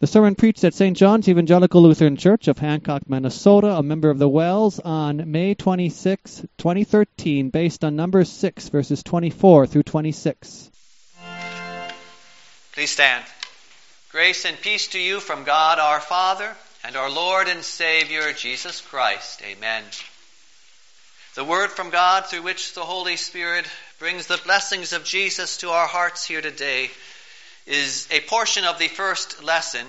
The sermon preached at St. John's Evangelical Lutheran Church of Hancock, Minnesota, a member of the WELS, on May 26, 2013, based on Numbers 6, verses 24 through 26. Please stand. Grace and peace to you from God our Father and our Lord and Savior Jesus Christ. Amen. The word from God through which the Holy Spirit brings the blessings of Jesus to our hearts here today is a portion of the first lesson.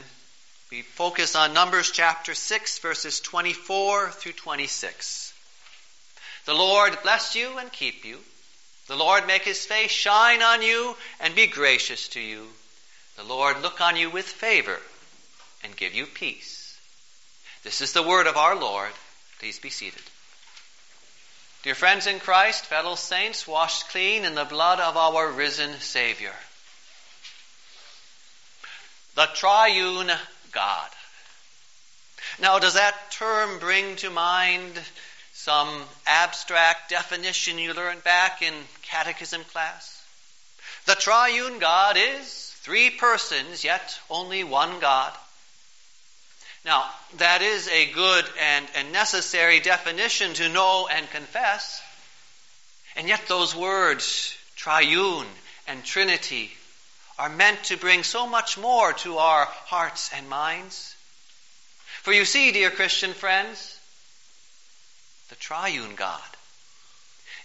We focus on Numbers chapter 6, verses 24 through 26. The Lord bless you and keep you. The Lord make his face shine on you and be gracious to you. The Lord look on you with favor and give you peace. This is the word of our Lord. Please be seated. Dear friends in Christ, fellow saints, washed clean in the blood of our risen Savior the triune God. Now, does that term bring to mind some abstract definition you learned back in catechism class? The triune God is three persons, yet only one God. Now, that is a good and, and necessary definition to know and confess. And yet, those words, triune and trinity, are meant to bring so much more to our hearts and minds. For you see, dear Christian friends, the triune God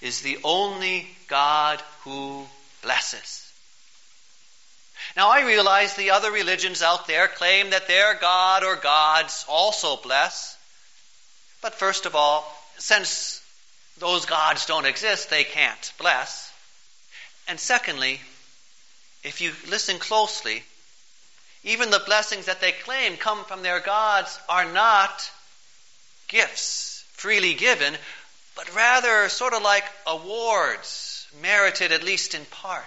is the only God who blesses. Now, I realize the other religions out there claim that their God or gods also bless. But first of all, since those gods don't exist, they can't bless. And secondly, if you listen closely, even the blessings that they claim come from their gods are not gifts freely given, but rather sort of like awards merited at least in part.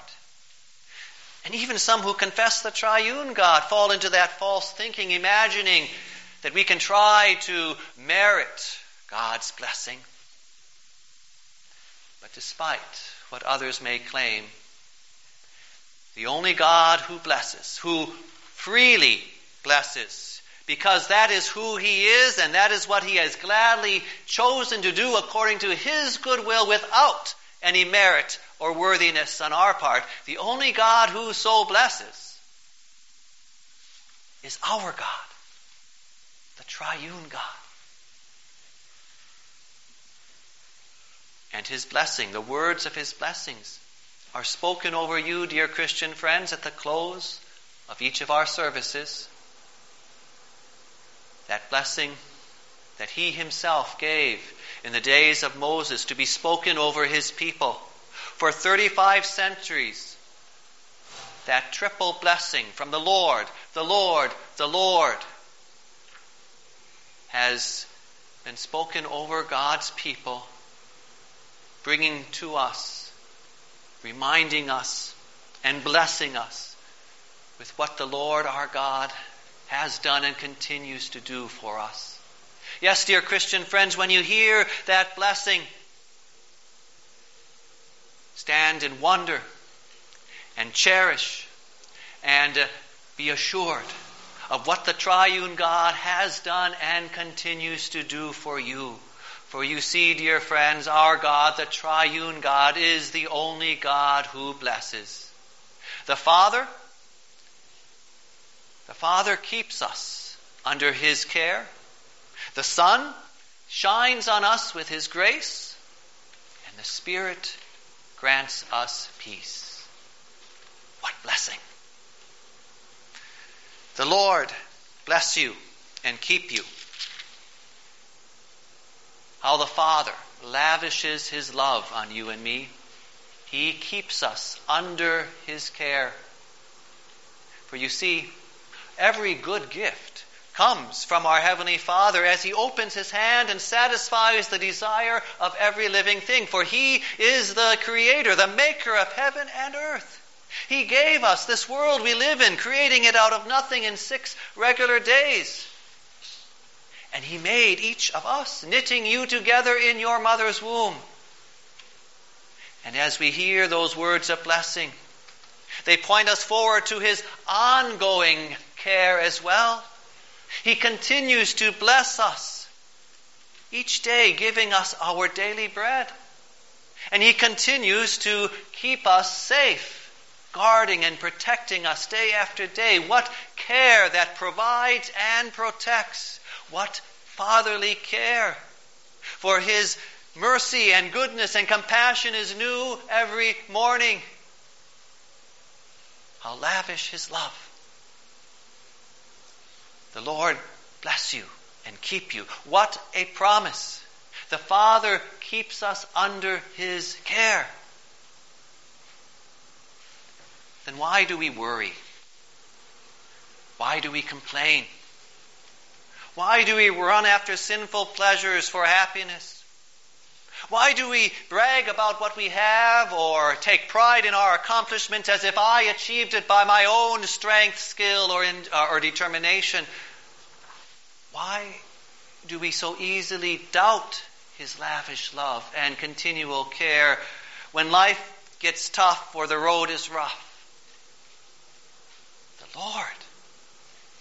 And even some who confess the triune God fall into that false thinking, imagining that we can try to merit God's blessing. But despite what others may claim, the only God who blesses, who freely blesses, because that is who He is and that is what He has gladly chosen to do according to His goodwill without any merit or worthiness on our part. The only God who so blesses is our God, the triune God. And His blessing, the words of His blessings, are spoken over you, dear Christian friends, at the close of each of our services. That blessing that He Himself gave in the days of Moses to be spoken over His people for 35 centuries. That triple blessing from the Lord, the Lord, the Lord has been spoken over God's people, bringing to us reminding us and blessing us with what the Lord our God has done and continues to do for us. Yes, dear Christian friends, when you hear that blessing, stand in wonder and cherish and uh, be assured of what the triune God has done and continues to do for you. For you see, dear friends, our God, the triune God, is the only God who blesses. The Father, the Father keeps us under His care. The Son shines on us with His grace. And the Spirit grants us peace. What blessing! The Lord bless you and keep you how the Father lavishes his love on you and me. He keeps us under his care. For you see, every good gift comes from our Heavenly Father as He opens His hand and satisfies the desire of every living thing. For He is the Creator, the Maker of heaven and earth. He gave us this world we live in, creating it out of nothing in six regular days. And He made each of us, knitting you together in your mother's womb. And as we hear those words of blessing, they point us forward to His ongoing care as well. He continues to bless us each day, giving us our daily bread. And He continues to keep us safe, guarding and protecting us day after day. What care that provides and protects. What fatherly care. For His mercy and goodness and compassion is new every morning. How lavish His love. The Lord bless you and keep you. What a promise. The Father keeps us under His care. Then why do we worry? Why do we complain? Why do we run after sinful pleasures for happiness? Why do we brag about what we have or take pride in our accomplishments as if I achieved it by my own strength, skill, or, in, uh, or determination? Why do we so easily doubt His lavish love and continual care when life gets tough or the road is rough? The Lord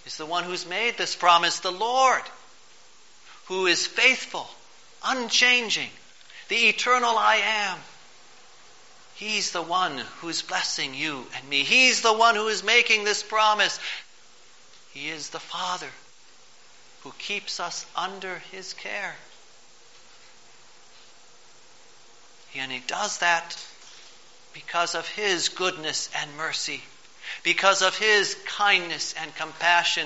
is the one who's made this promise. The Lord who is faithful, unchanging, the eternal I am. He's the one who's blessing you and me. He's the one who is making this promise. He is the Father who keeps us under His care. And He does that because of His goodness and mercy, because of His kindness and compassion.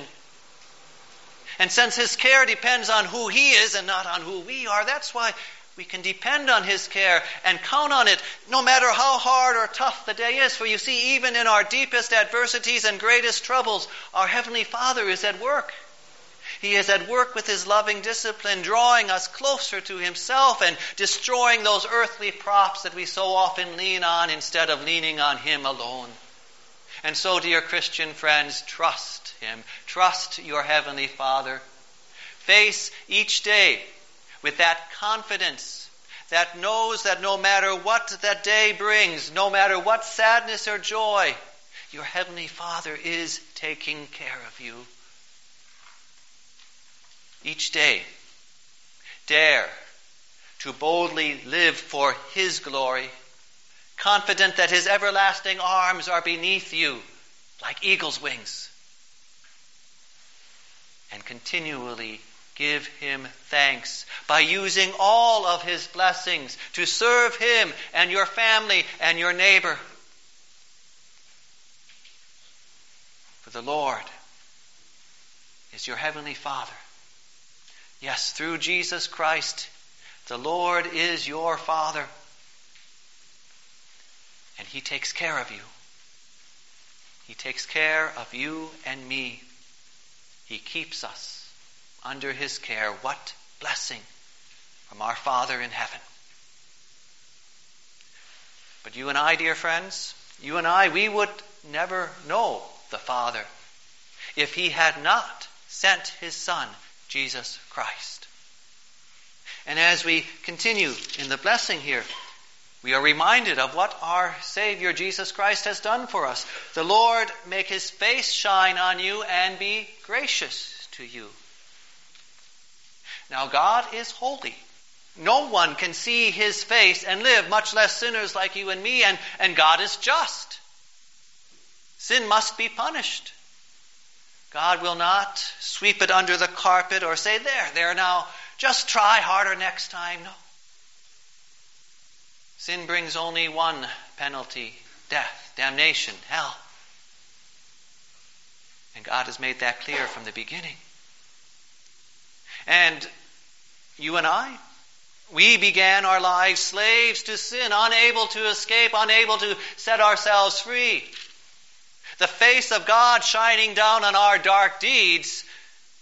And since His care depends on who He is and not on who we are, that's why we can depend on His care and count on it no matter how hard or tough the day is. For you see, even in our deepest adversities and greatest troubles, our Heavenly Father is at work. He is at work with His loving discipline, drawing us closer to Himself and destroying those earthly props that we so often lean on instead of leaning on Him alone. And so, dear Christian friends, trust Him. Trust your Heavenly Father. Face each day with that confidence that knows that no matter what that day brings, no matter what sadness or joy, your Heavenly Father is taking care of you. Each day, dare to boldly live for His glory, confident that His everlasting arms are beneath you like eagle's wings, and continually give him thanks by using all of his blessings to serve him and your family and your neighbor. For the Lord is your heavenly Father. Yes, through Jesus Christ, the Lord is your Father. He takes care of you. He takes care of you and me. He keeps us under his care. What blessing from our Father in heaven. But you and I, dear friends, you and I, we would never know the Father if he had not sent his Son, Jesus Christ. And as we continue in the blessing here, we are reminded of what our Savior Jesus Christ has done for us. The Lord make his face shine on you and be gracious to you. Now, God is holy. No one can see his face and live, much less sinners like you and me, and, and God is just. Sin must be punished. God will not sweep it under the carpet or say, There, there, now, just try harder next time. No. Sin brings only one penalty death, damnation, hell. And God has made that clear from the beginning. And you and I. We began our lives slaves to sin, unable to escape, unable to set ourselves free. The face of God shining down on our dark deeds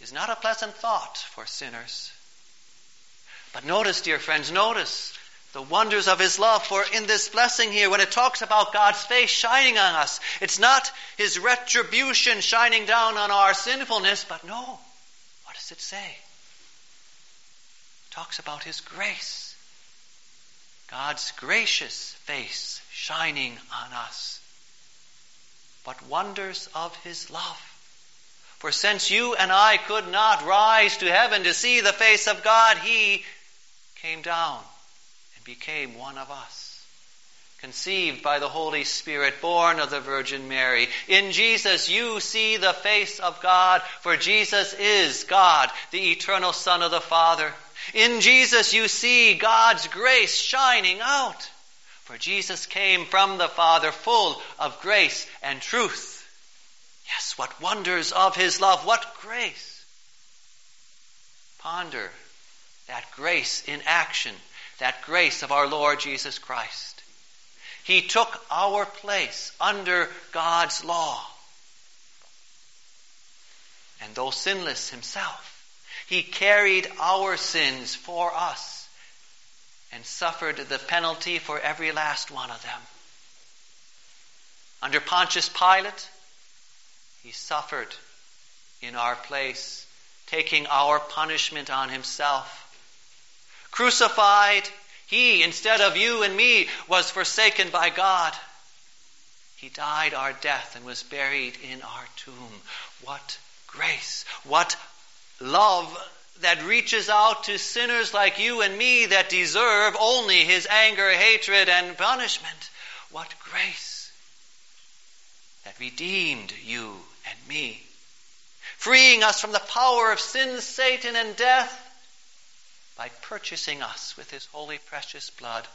is not a pleasant thought for sinners. But notice, dear friends, notice the wonders of His love. For in this blessing here, when it talks about God's face shining on us, it's not His retribution shining down on our sinfulness, but no. What does it say? talks about His grace. God's gracious face shining on us. What wonders of His love. For since you and I could not rise to heaven to see the face of God, He came down became one of us. Conceived by the Holy Spirit, born of the Virgin Mary. In Jesus you see the face of God, for Jesus is God, the eternal Son of the Father. In Jesus you see God's grace shining out, for Jesus came from the Father full of grace and truth. Yes, what wonders of His love, what grace. Ponder that grace in action, that grace of our Lord Jesus Christ. He took our place under God's law. And though sinless himself, he carried our sins for us and suffered the penalty for every last one of them. Under Pontius Pilate, he suffered in our place, taking our punishment on himself. Crucified, he, instead of you and me, was forsaken by God. He died our death and was buried in our tomb. What grace! What love that reaches out to sinners like you and me that deserve only his anger, hatred, and punishment. What grace that redeemed you and me, freeing us from the power of sin, Satan, and death by purchasing us with his holy precious blood.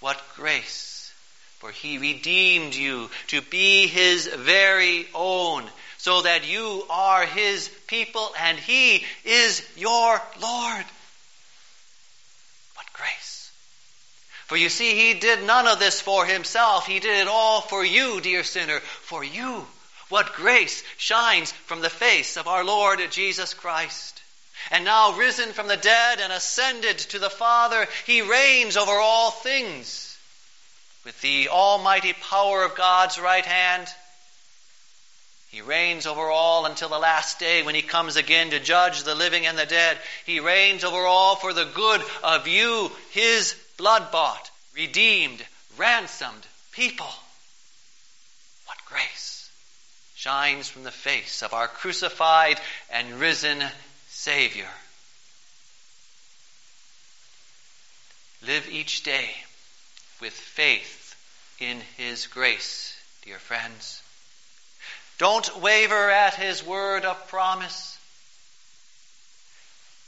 What grace! For he redeemed you to be his very own, so that you are his people and he is your Lord. What grace! For you see, he did none of this for himself. He did it all for you, dear sinner, for you. What grace shines from the face of our Lord Jesus Christ. And now risen from the dead and ascended to the Father, he reigns over all things. With the almighty power of God's right hand, he reigns over all until the last day when he comes again to judge the living and the dead. He reigns over all for the good of you, his blood bought, redeemed, ransomed people. What grace shines from the face of our crucified and risen Savior. Live each day with faith in His grace, dear friends. Don't waver at His word of promise.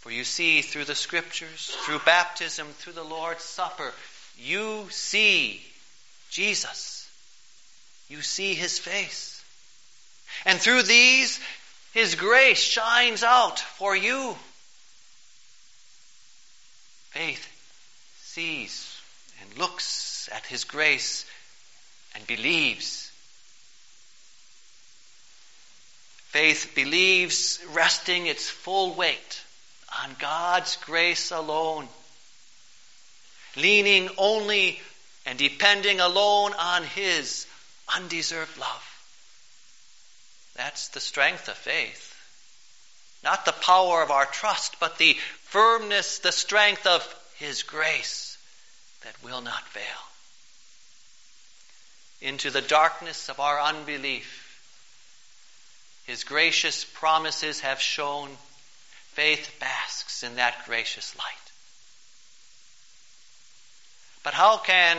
For you see through the Scriptures, through baptism, through the Lord's Supper, you see Jesus. You see His face. And through these, his grace shines out for you. Faith sees and looks at His grace and believes. Faith believes, resting its full weight on God's grace alone, leaning only and depending alone on His undeserved love. That's the strength of faith. Not the power of our trust, but the firmness, the strength of His grace that will not fail. Into the darkness of our unbelief, His gracious promises have shone. Faith basks in that gracious light. But how can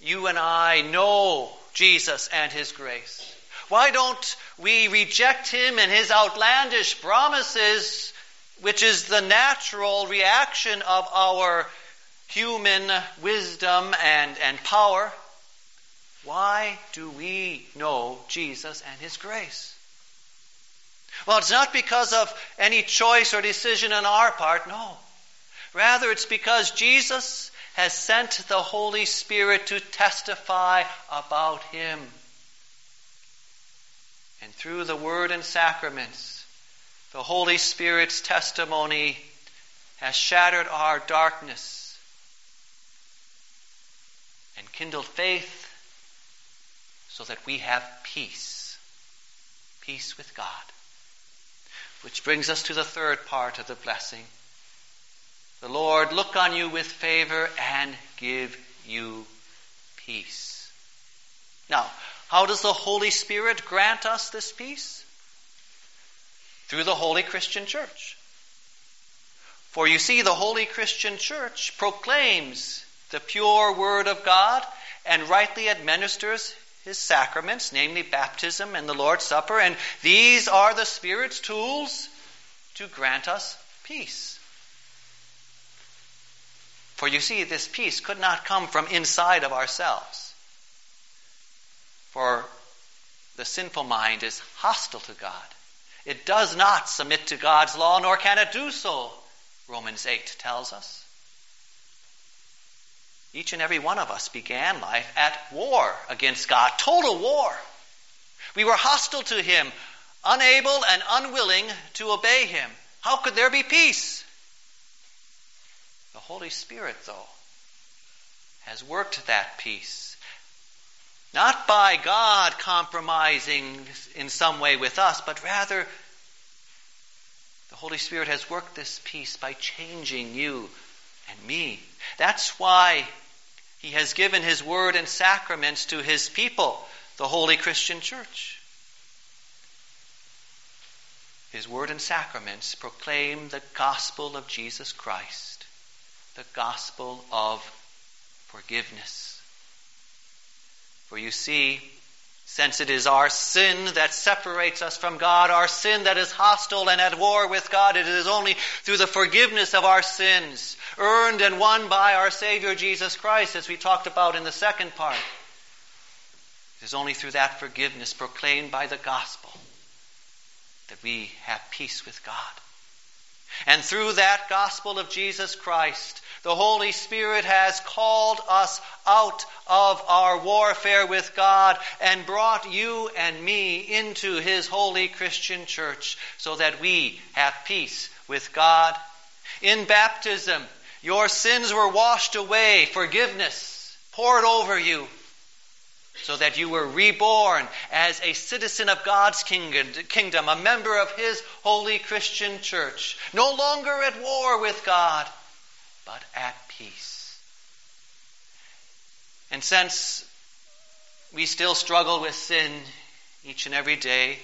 you and I know Jesus and His grace? Why don't we reject him and his outlandish promises, which is the natural reaction of our human wisdom and, and power? Why do we know Jesus and his grace? Well, it's not because of any choice or decision on our part, no. Rather, it's because Jesus has sent the Holy Spirit to testify about him. Through the Word and sacraments, the Holy Spirit's testimony has shattered our darkness and kindled faith so that we have peace. Peace with God. Which brings us to the third part of the blessing. The Lord look on you with favor and give you peace. Now, how does the Holy Spirit grant us this peace? through the Holy Christian Church. For you see, the Holy Christian Church proclaims the pure Word of God and rightly administers His sacraments, namely baptism and the Lord's Supper, and these are the Spirit's tools to grant us peace. For you see, this peace could not come from inside of ourselves. For the sinful mind is hostile to God. It does not submit to God's law, nor can it do so, Romans 8 tells us. Each and every one of us began life at war against God, total war. We were hostile to Him, unable and unwilling to obey Him. How could there be peace? The Holy Spirit, though, has worked that peace. Not by God compromising in some way with us, but rather the Holy Spirit has worked this peace by changing you and me. That's why He has given His word and sacraments to His people, the Holy Christian Church. His word and sacraments proclaim the gospel of Jesus Christ the gospel of forgiveness. For you see, since it is our sin that separates us from God, our sin that is hostile and at war with God, it is only through the forgiveness of our sins, earned and won by our Savior Jesus Christ, as we talked about in the second part. It is only through that forgiveness proclaimed by the gospel that we have peace with God. And through that gospel of Jesus Christ, the Holy Spirit has called us out of our warfare with God and brought you and me into His holy Christian church so that we have peace with God. In baptism, your sins were washed away, forgiveness poured over you so that you were reborn as a citizen of God's kingdom, a member of His holy Christian church, no longer at war with God, but at peace. And since we still struggle with sin each and every day,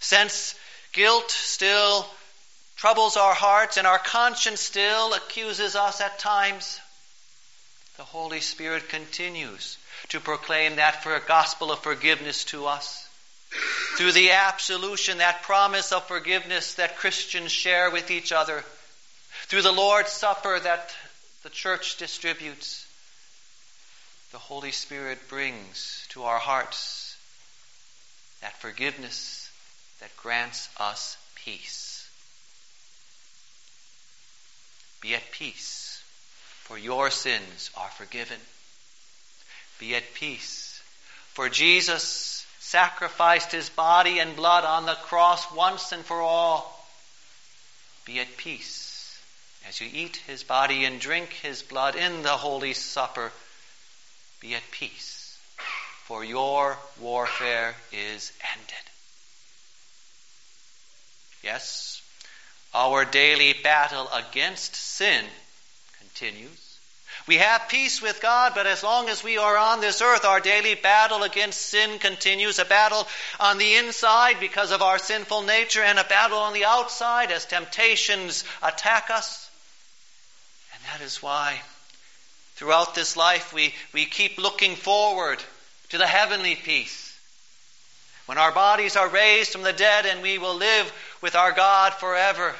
since guilt still troubles our hearts and our conscience still accuses us at times, the Holy Spirit continues to proclaim that for a gospel of forgiveness to us. Through the absolution, that promise of forgiveness that Christians share with each other. Through the Lord's Supper that the church distributes. The Holy Spirit brings to our hearts that forgiveness that grants us peace. Be at peace, for your sins are forgiven. Be at peace. For Jesus sacrificed his body and blood on the cross once and for all. Be at peace as you eat his body and drink his blood in the Holy Supper. Be at peace, for your warfare is ended. Yes, our daily battle against sin continues. We have peace with God, but as long as we are on this earth, our daily battle against sin continues. A battle on the inside because of our sinful nature, and a battle on the outside as temptations attack us. That is why throughout this life we, we keep looking forward to the heavenly peace. When our bodies are raised from the dead and we will live with our God forever.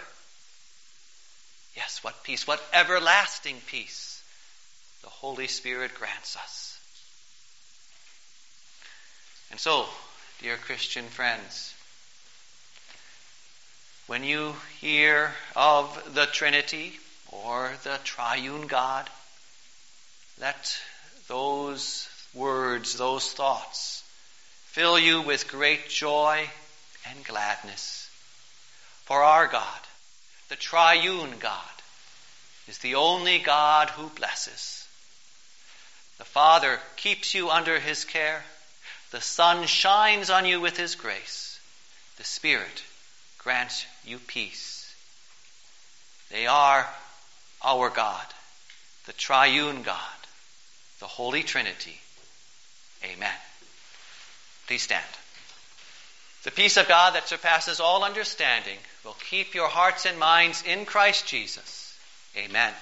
Yes, what peace, what everlasting peace the Holy Spirit grants us. And so, dear Christian friends, when you hear of the Trinity or the triune God, let those words, those thoughts, fill you with great joy and gladness. For our God, the triune God, is the only God who blesses. The Father keeps you under His care. The Son shines on you with His grace. The Spirit grants you peace. They are our God, the triune God, the Holy Trinity. Amen. Please stand. The peace of God that surpasses all understanding will keep your hearts and minds in Christ Jesus. Amen.